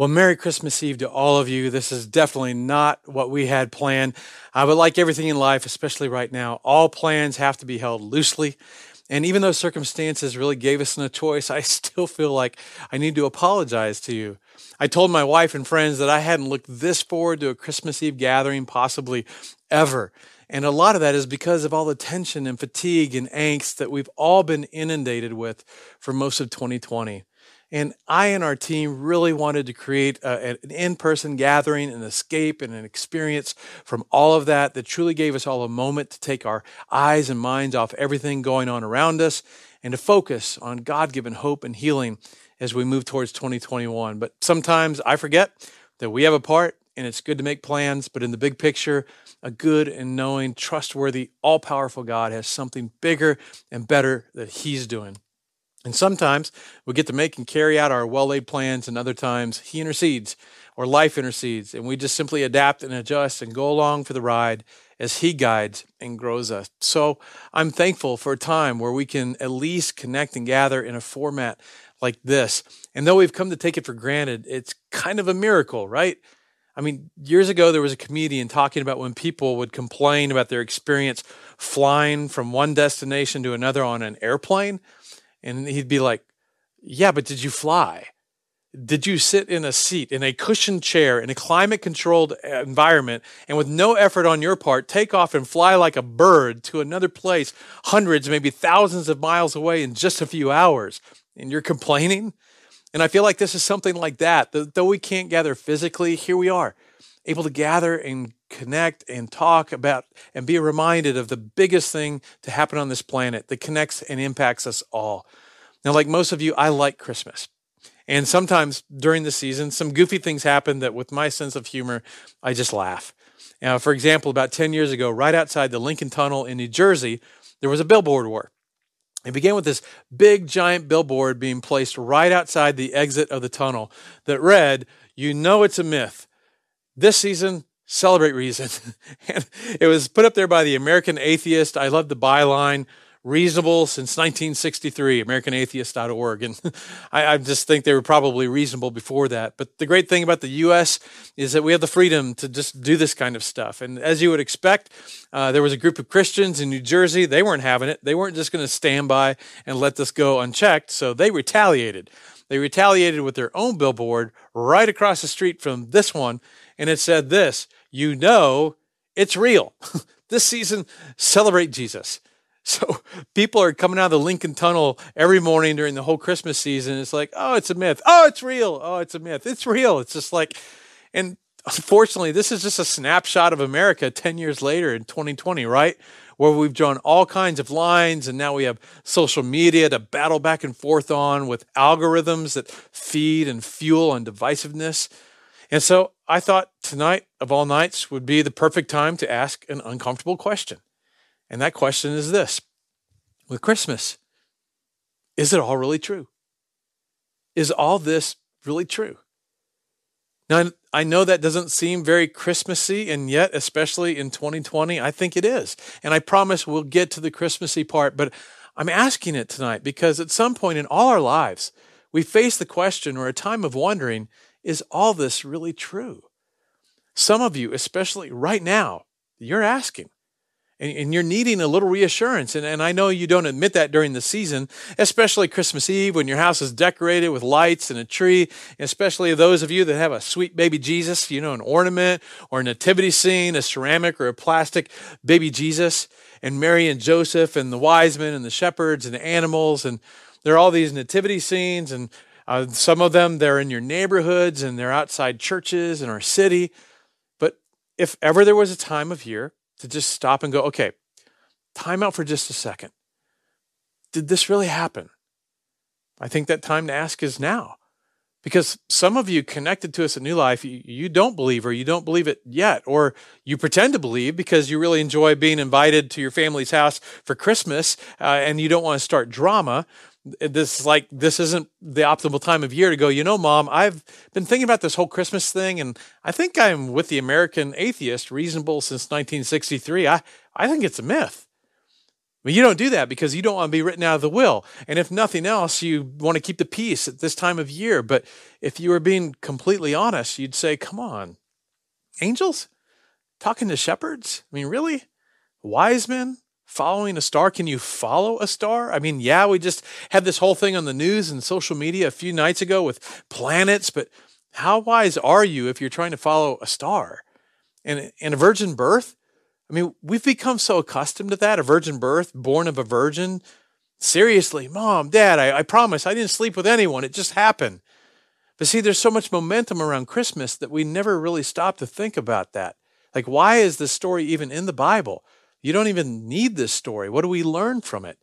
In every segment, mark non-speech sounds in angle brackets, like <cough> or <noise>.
Well, Merry Christmas Eve to all of you. This is definitely not what we had planned. Uh, but like everything in life, especially right now, all plans have to be held loosely. And even though circumstances really gave us no choice, I <laughs> still feel like I need to apologize to you. I told my wife and friends that I hadn't looked this forward to a Christmas Eve gathering possibly ever. And a lot of that is because of all the tension and fatigue and angst that we've all been inundated with for most of 2020. And I and our team really wanted to create a, an in person gathering, an escape, and an experience from all of that that truly gave us all a moment to take our eyes and minds off everything going on around us and to focus on God given hope and healing as we move towards 2021. But sometimes I forget that we have a part and it's good to make plans, but in the big picture, a good and knowing, trustworthy, all powerful God has something bigger and better that He's doing. And sometimes we get to make and carry out our well laid plans, and other times He intercedes or life intercedes, and we just simply adapt and adjust and go along for the ride as He guides and grows us. So I'm thankful for a time where we can at least connect and gather in a format like this. And though we've come to take it for granted, it's kind of a miracle, right? I mean, years ago, there was a comedian talking about when people would complain about their experience flying from one destination to another on an airplane. And he'd be like, Yeah, but did you fly? Did you sit in a seat, in a cushioned chair, in a climate controlled eh, environment, and with no effort on your part, take off and fly like a bird to another place, hundreds, maybe thousands of miles away in just a few hours? And you're complaining? And I feel like this is something like that. Though we can't gather physically, here we are, able to gather and connect and talk about and be reminded of the biggest thing to happen on this planet that connects and impacts us all. Now, like most of you, I like Christmas. And sometimes during the season, some goofy things happen that, with my sense of humor, I just laugh. Now, for example, about 10 years ago, right outside the Lincoln Tunnel in New Jersey, there was a billboard war. It began with this big, giant billboard being placed right outside the exit of the tunnel that read, You know it's a myth. This season, celebrate reason. <laughs> and it was put up there by the American Atheist. I love the byline reasonable since 1963, AmericanAtheist.org. And <laughs> I, I, just think they were probably reasonable before that. But the great thing about the U.S. is that we have the freedom to just do this kind of stuff. And as you would expect, uh, there was a group of Christians in New Jersey. They weren't having it. They weren't just going to stand by and let this go unchecked. So they retaliated. They retaliated with their own billboard right across the street from this one. And it said this You know, it's real. <laughs> this season, celebrate Jesus. <laughs> So people are coming out of the Lincoln Tunnel every morning during the whole Christmas season. It's like, oh, it's a myth. Oh, it's real. Oh, it's a myth. It's real. It's just like, and unfortunately, this is just a snapshot of America 10 years later in 2020, right? Where we've drawn all kinds of lines and now we have social media to battle back and forth on with algorithms that feed and fuel on divisiveness. And so I thought tonight of all nights would be the perfect time to ask an uncomfortable question. And that question is this with Christmas, is it all really true? Is all this really true? Now, I know that doesn't seem very Christmassy, and yet, especially in 2020, I think it is. And I promise we'll get to the Christmassy part, but I'm asking it tonight because at some point in all our lives, we face the question or a time of wondering is all this really true? Some of you, especially right now, you're asking, and, and you're needing a little reassurance. And, and I know you don't admit that during the season, especially Christmas Eve when your house is decorated with lights and a tree, especially those of you that have a sweet baby Jesus, you know, an ornament or a nativity scene, a ceramic or a plastic baby Jesus, and Mary and Joseph and the wise men and the shepherds and the animals. And there are all these nativity scenes and uh, some of them they're in your neighborhoods and they're outside churches in our city. But if ever there was a time of year to just stop and go, okay, time out for just a second. Did this really happen? I think that time to ask is now. Because some of you connected to us at New Life, you, you, don't believe or you don't believe it yet, or you pretend to believe because you really enjoy being invited to your family's house for Christmas uh, and you don't want to start drama this like this isn't the optimal time of year to go you know mom i've been thinking about this whole christmas thing and i think i'm with the american atheist reasonable since 1963 i i think it's a myth But you don't do that because you don't want to be written out of the will. And if nothing else, you want to keep the peace at this time of year. But if you were being completely honest, you'd say, come on, angels talking to shepherds? I mean, really? Wise men following a star? Can you follow a star? I mean, yeah, we just had this whole thing on the news and social media a few nights ago with planets, but how wise are you if you're trying to follow a star? And, and a virgin birth? I mean, we've become so accustomed to that a virgin birth, born of a virgin. Seriously, mom, dad, I, I promise I didn't sleep with anyone. It just happened. But see, there's so much momentum around Christmas that we never really stop to think about that. Like, why is this story even in the Bible? You don't even need this story. What do we learn from it?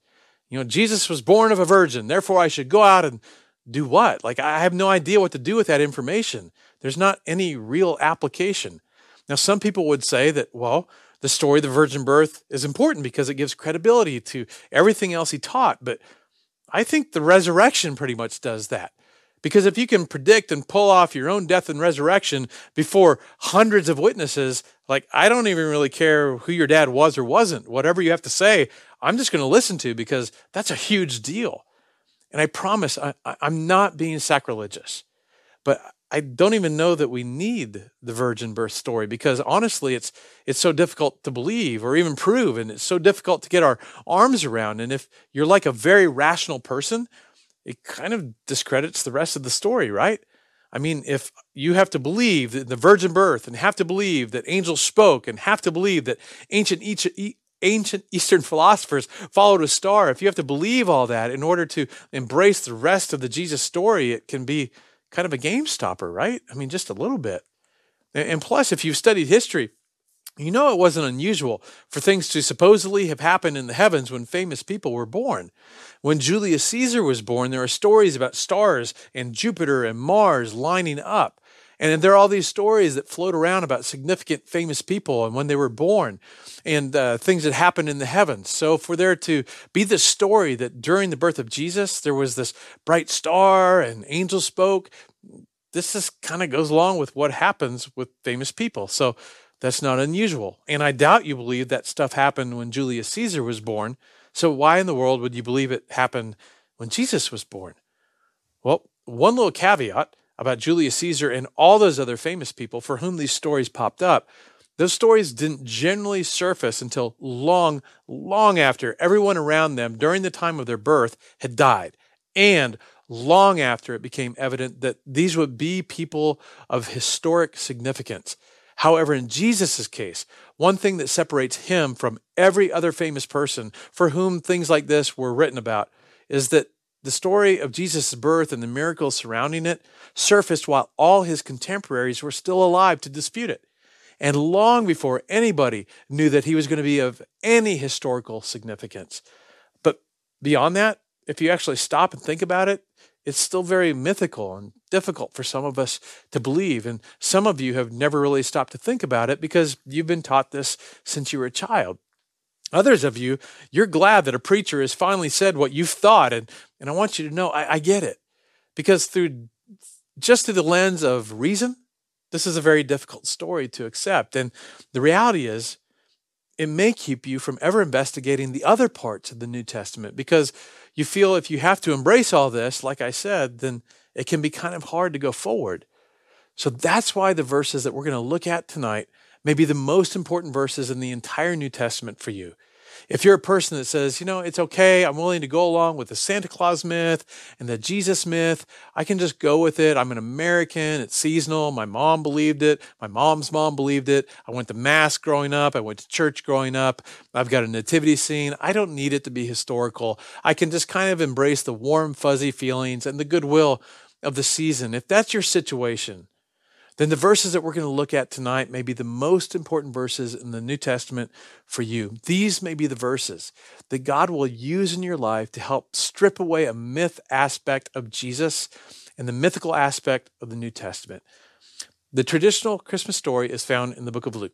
You know, Jesus was born of a virgin, therefore I should go out and do what? Like, I have no idea what to do with that information. There's not any real application. Now, some people would say that, well, the story of the virgin birth is important because it gives credibility to everything else he taught. But I think the resurrection pretty much does that. Because if you can predict and pull off your own death and resurrection before hundreds of witnesses, like I don't even really care who your dad was or wasn't, whatever you have to say, I'm just going to listen to because that's a huge deal. And I promise I, am not being sacrilegious, but I don't even know that we need the virgin birth story because honestly, it's it's so difficult to believe or even prove, and it's so difficult to get our arms around. And if you're like a very rational person, it kind of discredits the rest of the story, right? I mean, if you have to believe in the virgin birth and have to believe that angels spoke and have to believe that ancient ancient Eastern <laughs> philosophers followed a star, if you have to believe all that in order to embrace the rest of the Jesus story, it can be kind of a game stopper, right? I mean, just a little bit. And plus, if you've studied history, you know it wasn't unusual for things to supposedly have happened in the heavens when famous people were born. When Julius Caesar was born, there are stories about stars and Jupiter and Mars lining up. And there are all these stories that float around about significant famous people and when they were born and uh, things that happened in the heavens. So, for there to be this story that during the birth of Jesus, there was this bright star and angels spoke, this just kind of goes along with what happens with famous people. So, that's not unusual. And I doubt you believe that stuff happened when Julius Caesar was born. So, why in the world would you believe it happened when Jesus was born? Well, one little caveat about Julius Caesar and all those other famous people for whom these stories popped up. Those stories didn't generally surface until long, long after everyone around them during the time of their birth had died, and long after it became evident that these would be people of historic significance. However, in Jesus' case, one thing that separates him from every other famous person for whom things like this were written about is that the story of Jesus' birth and the miracles surrounding it surfaced while all his contemporaries were still alive to dispute it, and long before anybody knew that he was going to be of any historical significance. But beyond that, if you actually stop and think about it, it's still very mythical and difficult for some of us to believe. And some of you have never really stopped to think about it because you've been taught this since you were a child. Others of you, you're glad that a preacher has finally said what you've thought. And, and I want you to know I, I get it. Because through just through the lens of reason, this is a very difficult story to accept. And the reality is, it may keep you from ever investigating the other parts of the New Testament because you feel if you have to embrace all this, like I said, then it can be kind of hard to go forward. So that's why the verses that we're going to look at tonight may be the most important verses in the entire New Testament for you. If you're a person that says, you know, it's okay, I'm willing to go along with the Santa Claus myth and the Jesus myth, I can just go with it. I'm an American, it's seasonal. My mom believed it. My mom's mom believed it. I went to Mass growing up. I went to church growing up. I've got a nativity scene. I don't need it to be historical. I can just kind of embrace the warm, fuzzy feelings and the goodwill of the season. If that's your situation, then the verses that we're going to look at tonight may be the most important verses in the New Testament for you. These may be the verses that God will use in your life to help strip away a myth aspect of Jesus and the mythical aspect of the New Testament. The traditional Christmas story is found in the book of Luke.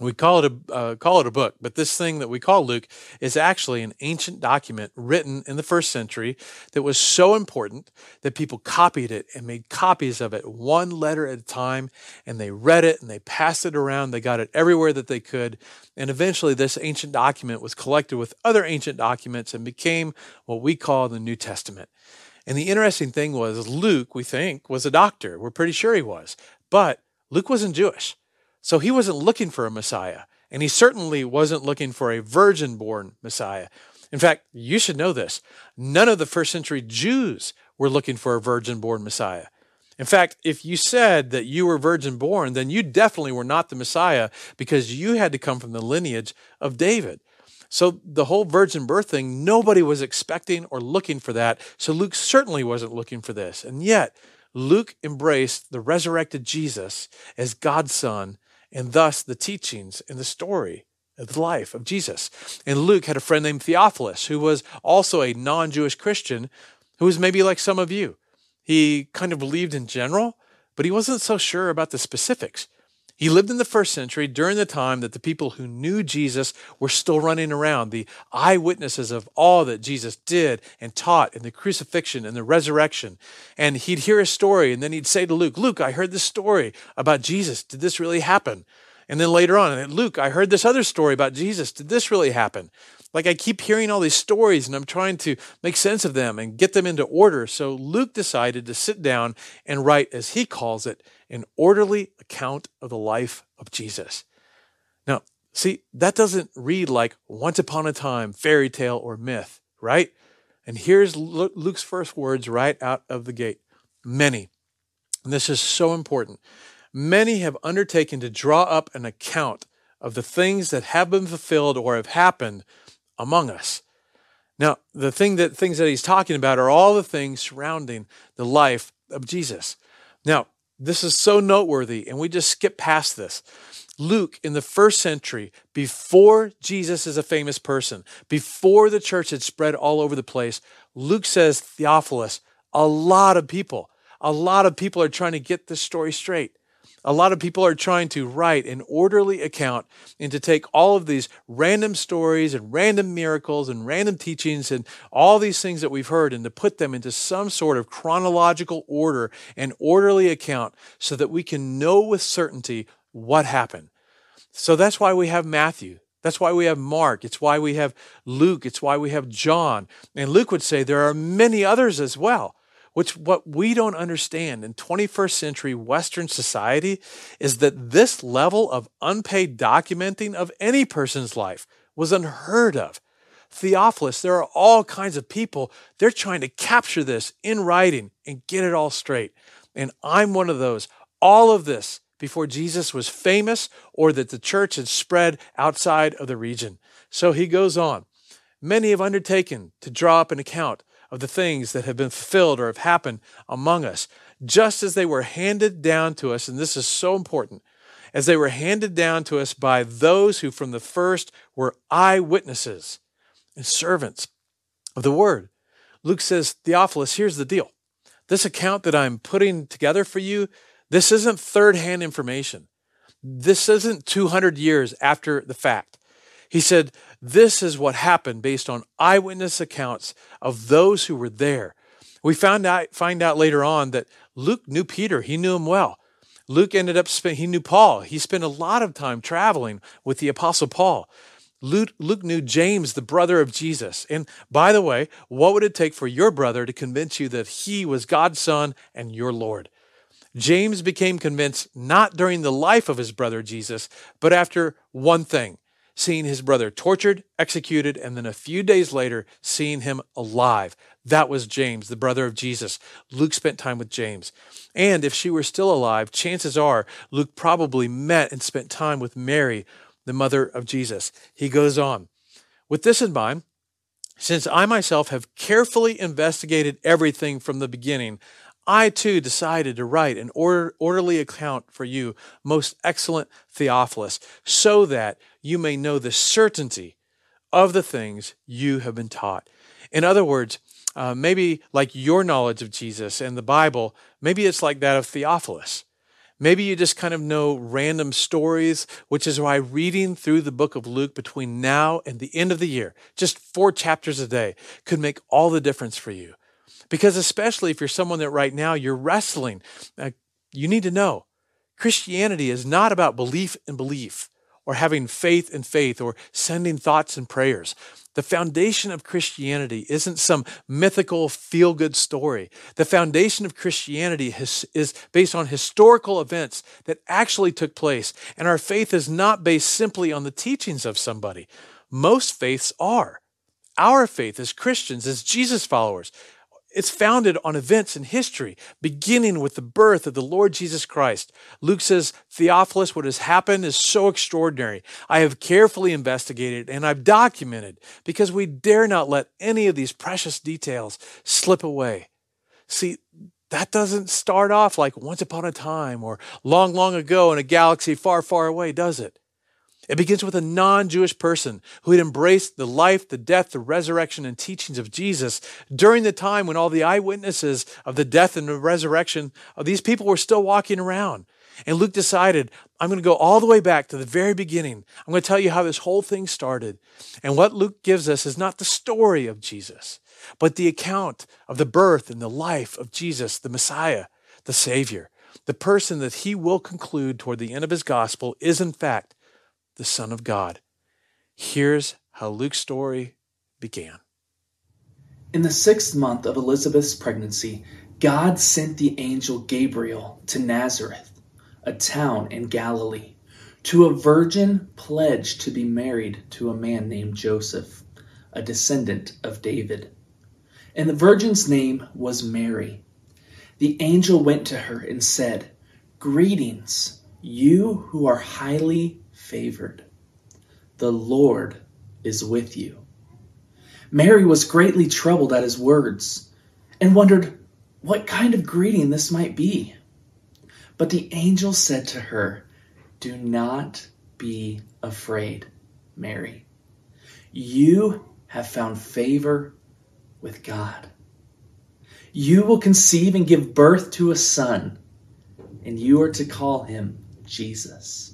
We call it a uh, call it a book, but this thing that we call Luke is actually an ancient document written in the first century that was so important that people copied it and made copies of it one letter at a time, and they read it and they passed it around. They got it everywhere that they could, and eventually this ancient document was collected with other ancient documents and became what we call the New Testament. And the interesting thing was Luke, we think, was a doctor. We're pretty sure he was, but Luke wasn't Jewish. So he wasn't looking for a Messiah, and he certainly wasn't looking for a virgin born Messiah. In fact, you should know this none of the first century Jews were looking for a virgin born Messiah. In fact, if you said that you were virgin born, then you definitely were not the Messiah because you had to come from the lineage of David. So the whole virgin birth thing, nobody was expecting or looking for that. So Luke certainly wasn't looking for this. And yet, Luke embraced the resurrected Jesus as God's son and thus the teachings and the story of the life of Jesus. And Luke had a friend named Theophilus who was also a non Jewish Christian who was maybe like some of you. He kind of believed in general, but he wasn't so sure about the specifics. He lived in the first century during the time that the people who knew Jesus were still running around, the eyewitnesses of all that Jesus did and taught in the crucifixion and the resurrection. And he'd hear a story and then he'd say to Luke, Luke, I heard this story about Jesus. Did this really happen? And then later on, Luke, I heard this other story about Jesus. Did this really happen? Like I keep hearing all these stories and I'm trying to make sense of them and get them into order. So Luke decided to sit down and write, as he calls it, an orderly account of the life of Jesus. Now, see, that doesn't read like once upon a time, fairy tale, or myth, right? And here's Luke's first words right out of the gate many. And this is so important. Many have undertaken to draw up an account of the things that have been fulfilled or have happened among us. Now, the thing that things that he's talking about are all the things surrounding the life of Jesus. Now, this is so noteworthy, and we just skip past this. Luke, in the first century, before Jesus is a famous person, before the church had spread all over the place, Luke says, Theophilus, a lot of people, a lot of people are trying to get this story straight. A lot of people are trying to write an orderly account and to take all of these random stories and random miracles and random teachings and all these things that we've heard and to put them into some sort of chronological order and orderly account so that we can know with certainty what happened. So that's why we have Matthew. That's why we have Mark. It's why we have Luke. It's why we have John. And Luke would say there are many others as well which what we don't understand in 21st century Western society is that this level of unpaid documenting of any person's life was unheard of. Theophilus, there are all kinds of people, they're trying to capture this in writing and get it all straight. And I'm one of those. All of this before Jesus was famous or that the church had spread outside of the region. So he goes on. Many have undertaken to draw up an account of the things that have been fulfilled or have happened among us, just as they were handed down to us, and this is so important, as they were handed down to us by those who from the first were eyewitnesses and servants of the word. Luke says, Theophilus, here's the deal. This account that I'm putting together for you, this isn't third hand information. This isn't 200 years after the fact. He said, This is what happened based on eyewitness accounts of those who were there. We found out, find out later on that Luke knew Peter, he knew him well. Luke ended up spending, he knew Paul. He spent a lot of time traveling with the Apostle Paul. Luke, Luke knew James, the brother of Jesus. And by the way, what would it take for your brother to convince you that he was God's son and your Lord? James became convinced not during the life of his brother Jesus, but after one thing seeing his brother tortured, executed, and then a few days later, seeing him alive. That was James, the brother of Jesus. Luke spent time with James. And if she were still alive, chances are Luke probably met and spent time with Mary, the mother of Jesus. He goes on. With this in mind, since I myself have carefully investigated everything from the beginning, I too decided to write an order, orderly account for you, most excellent Theophilus, so that you may know the certainty of the things you have been taught. In other words, uh, maybe like your knowledge of Jesus and the Bible, maybe it's like that of Theophilus. Maybe you just kind of know random stories, which is why reading through the book of Luke between now and the end of the year, just four chapters a day, could make all the difference for you. Because especially if you're someone that right now you're wrestling, uh, you need to know Christianity is not about belief in belief or having faith in faith or sending thoughts and prayers. The foundation of Christianity isn't some mythical feel good story. The foundation of Christianity is, is based on historical events that actually took place. And our faith is not based simply on the teachings of somebody. Most faiths are. Our faith as Christians, as Jesus followers, it's founded on events in history, beginning with the birth of the Lord Jesus Christ. Luke says, Theophilus, what has happened is so extraordinary. I have carefully investigated and I've documented because we dare not let any of these precious details slip away. See, that doesn't start off like once upon a time or long, long ago in a galaxy far, far away, does it? It begins with a non Jewish person who had embraced the life, the death, the resurrection, and teachings of Jesus during the time when all the eyewitnesses of the death and the resurrection of these people were still walking around. And Luke decided, I'm going to go all the way back to the very beginning. I'm going to tell you how this whole thing started. And what Luke gives us is not the story of Jesus, but the account of the birth and the life of Jesus, the Messiah, the Savior. The person that he will conclude toward the end of his gospel is, in fact, the Son of God. Here's how Luke's story began. In the sixth month of Elizabeth's pregnancy, God sent the angel Gabriel to Nazareth, a town in Galilee, to a virgin pledged to be married to a man named Joseph, a descendant of David. And the virgin's name was Mary. The angel went to her and said, Greetings, you who are highly favored. The Lord is with you. Mary was greatly troubled at his words and wondered what kind of greeting this might be. But the angel said to her, Do not be afraid, Mary. You have found favor with God. You will conceive and give birth to a son, and you are to call him Jesus.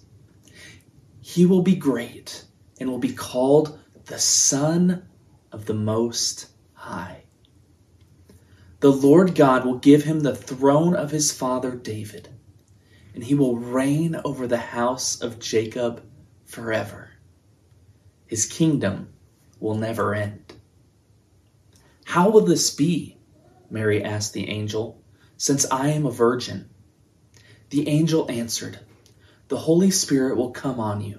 He will be great and will be called the Son of the Most High. The Lord God will give him the throne of his father David, and he will reign over the house of Jacob forever. His kingdom will never end. How will this be? Mary asked the angel, since I am a virgin. The angel answered, the Holy Spirit will come on you,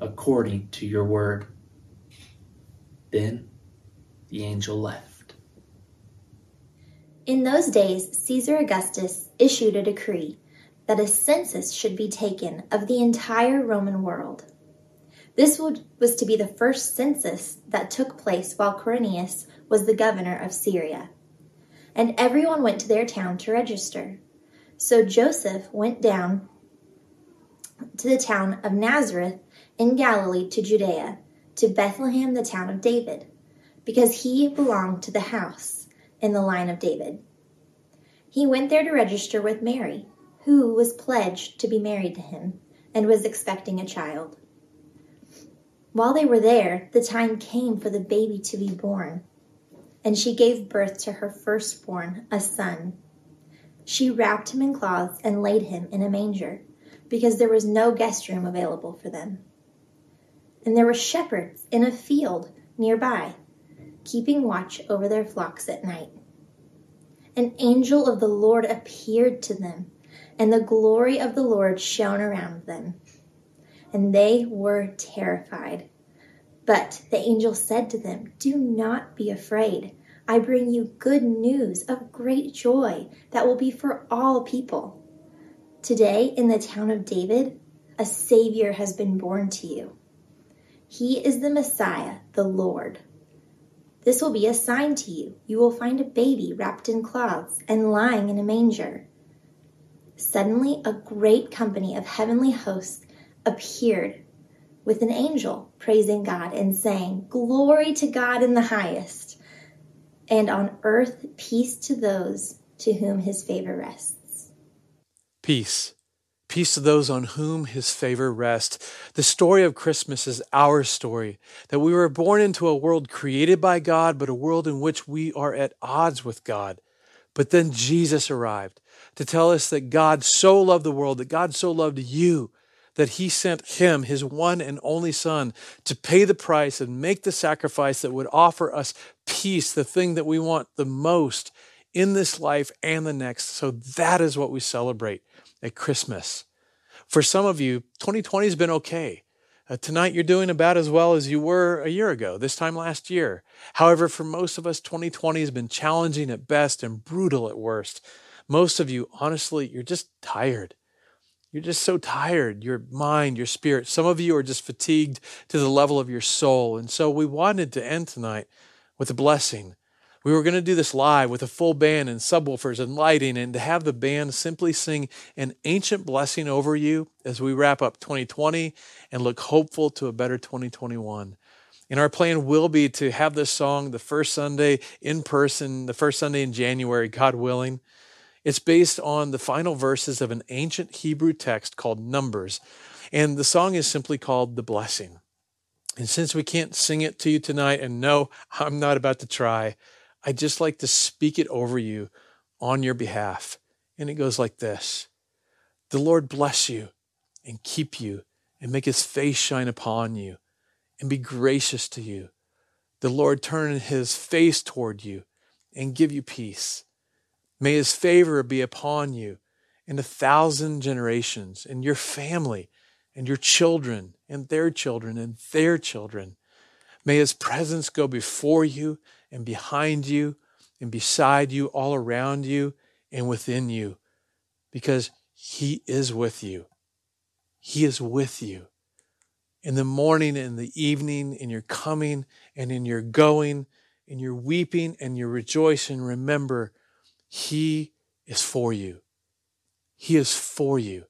according to your word. Then the angel left. In those days, Caesar Augustus issued a decree that a census should be taken of the entire Roman world. This was to be the first census that took place while Quirinius was the governor of Syria. And everyone went to their town to register. So Joseph went down to the town of Nazareth in Galilee to Judea, to Bethlehem, the town of David, because he belonged to the house in the line of David. He went there to register with Mary, who was pledged to be married to him and was expecting a child. While they were there, the time came for the baby to be born, and she gave birth to her firstborn, a son. She wrapped him in cloths and laid him in a manger, because there was no guest room available for them. And there were shepherds in a field nearby, keeping watch over their flocks at night. An angel of the Lord appeared to them, and the glory of the Lord shone around them. And they were terrified. But the angel said to them, Do not be afraid. I bring you good news of great joy that will be for all people. Today, in the town of David, a Savior has been born to you. He is the Messiah, the Lord. This will be a sign to you. You will find a baby wrapped in cloths and lying in a manger. Suddenly, a great company of heavenly hosts appeared with an angel praising God and saying, Glory to God in the highest, and on earth peace to those to whom his favor rests. Peace. Peace to those on whom his favor rests. The story of Christmas is our story that we were born into a world created by God, but a world in which we are at odds with God. But then Jesus arrived to tell us that God so loved the world, that God so loved you, that he sent him, his one and only son, to pay the price and make the sacrifice that would offer us peace, the thing that we want the most in this life and the next. So that is what we celebrate at Christmas. For some of you, 2020 has been okay. Uh, tonight, you're doing about as well as you were a year ago, this time last year. However, for most of us, 2020 has been challenging at best and brutal at worst. Most of you, honestly, you're just tired. You're just so tired, your mind, your spirit. Some of you are just fatigued to the level of your soul. And so we wanted to end tonight with a blessing we were going to do this live with a full band and subwoofers and lighting, and to have the band simply sing an ancient blessing over you as we wrap up 2020 and look hopeful to a better 2021. And our plan will be to have this song the first Sunday in person, the first Sunday in January, God willing. It's based on the final verses of an ancient Hebrew text called Numbers. And the song is simply called The Blessing. And since we can't sing it to you tonight, and no, I'm not about to try, I just like to speak it over you on your behalf. And it goes like this The Lord bless you and keep you and make his face shine upon you and be gracious to you. The Lord turn his face toward you and give you peace. May his favor be upon you in a thousand generations, and your family, and your children, and their children, and their children. May his presence go before you and behind you and beside you, all around you and within you, because He is with you. He is with you. In the morning and the evening, in your coming and in your going, in your weeping and your rejoicing, remember, He is for you. He is for you.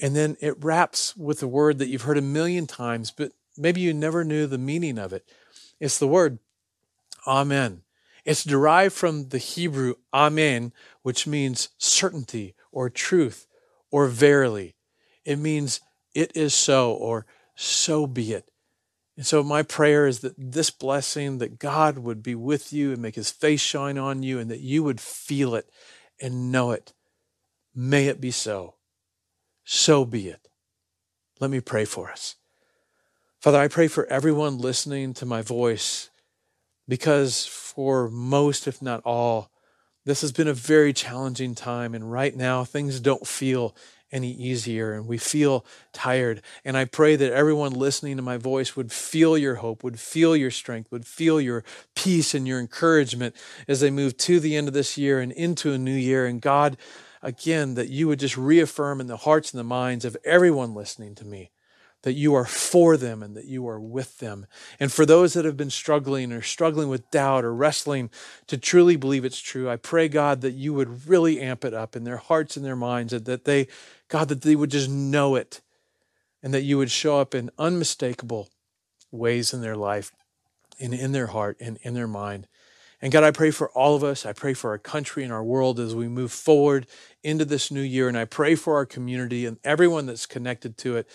And then it wraps with a word that you've heard a million times, but maybe you never knew the meaning of it. It's the word Amen. It's derived from the Hebrew Amen, which means certainty or truth or verily. It means it is so or so be it. And so my prayer is that this blessing, that God would be with you and make his face shine on you and that you would feel it and know it. May it be so. So be it. Let me pray for us. Father, I pray for everyone listening to my voice because for most, if not all, this has been a very challenging time. And right now, things don't feel any easier and we feel tired. And I pray that everyone listening to my voice would feel your hope, would feel your strength, would feel your peace and your encouragement as they move to the end of this year and into a new year. And God, again, that you would just reaffirm in the hearts and the minds of everyone listening to me that you are for them and that you are with them. And for those that have been struggling or struggling with doubt or wrestling to truly believe it's true, I pray, God, that you would really amp it up in their hearts and their minds, and that they, God, that they would just know it and that you would show up in unmistakable ways in their life and in their heart and in their mind. And God, I pray for all of us. I pray for our country and our world as we move forward into this new year. And I pray for our community and everyone that's connected to it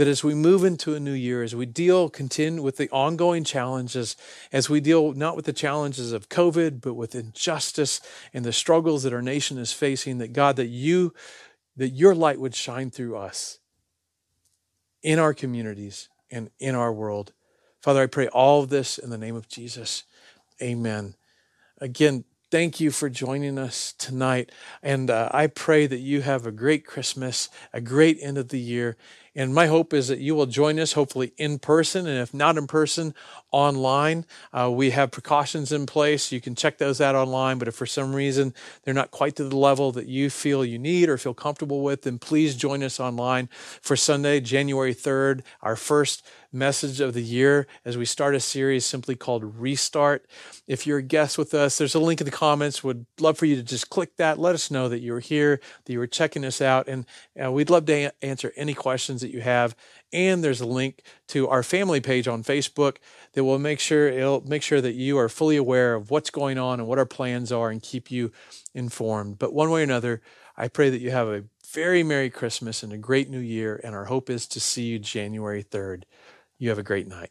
that as we move into a new year, as we deal, continue with the ongoing challenges, as we deal not with the challenges of COVID, but with injustice and the struggles that our nation is facing, that God, that you, that your light would shine through us in our communities and in our world. Father, I pray all of this in the name of Jesus. Amen. Again, thank you for joining us tonight. And uh, I pray that you have a great Christmas, a great end of the year, And my hope is that you will join us, hopefully in person, and if not in person, online. Uh, we have precautions in place. You can check those out online, but if for some reason they're not quite to the level that you feel you need or feel comfortable with, then please join us online for Sunday, January 3rd, our first message of the year as we start a series simply called Restart. If you're a guest with us, there's a link in the comments. Would love for you to just click that. Let us know that you were here, that you were checking us out, and uh, we'd love to a- answer any questions that you have. And there's a link to our family page on Facebook that will make sure it'll make sure that you are fully aware of what's going on and what our plans are and keep you informed. But one way or another, I pray that you have a very Merry Christmas and a great New Year. And our hope is to see you January 3rd. You have a great night.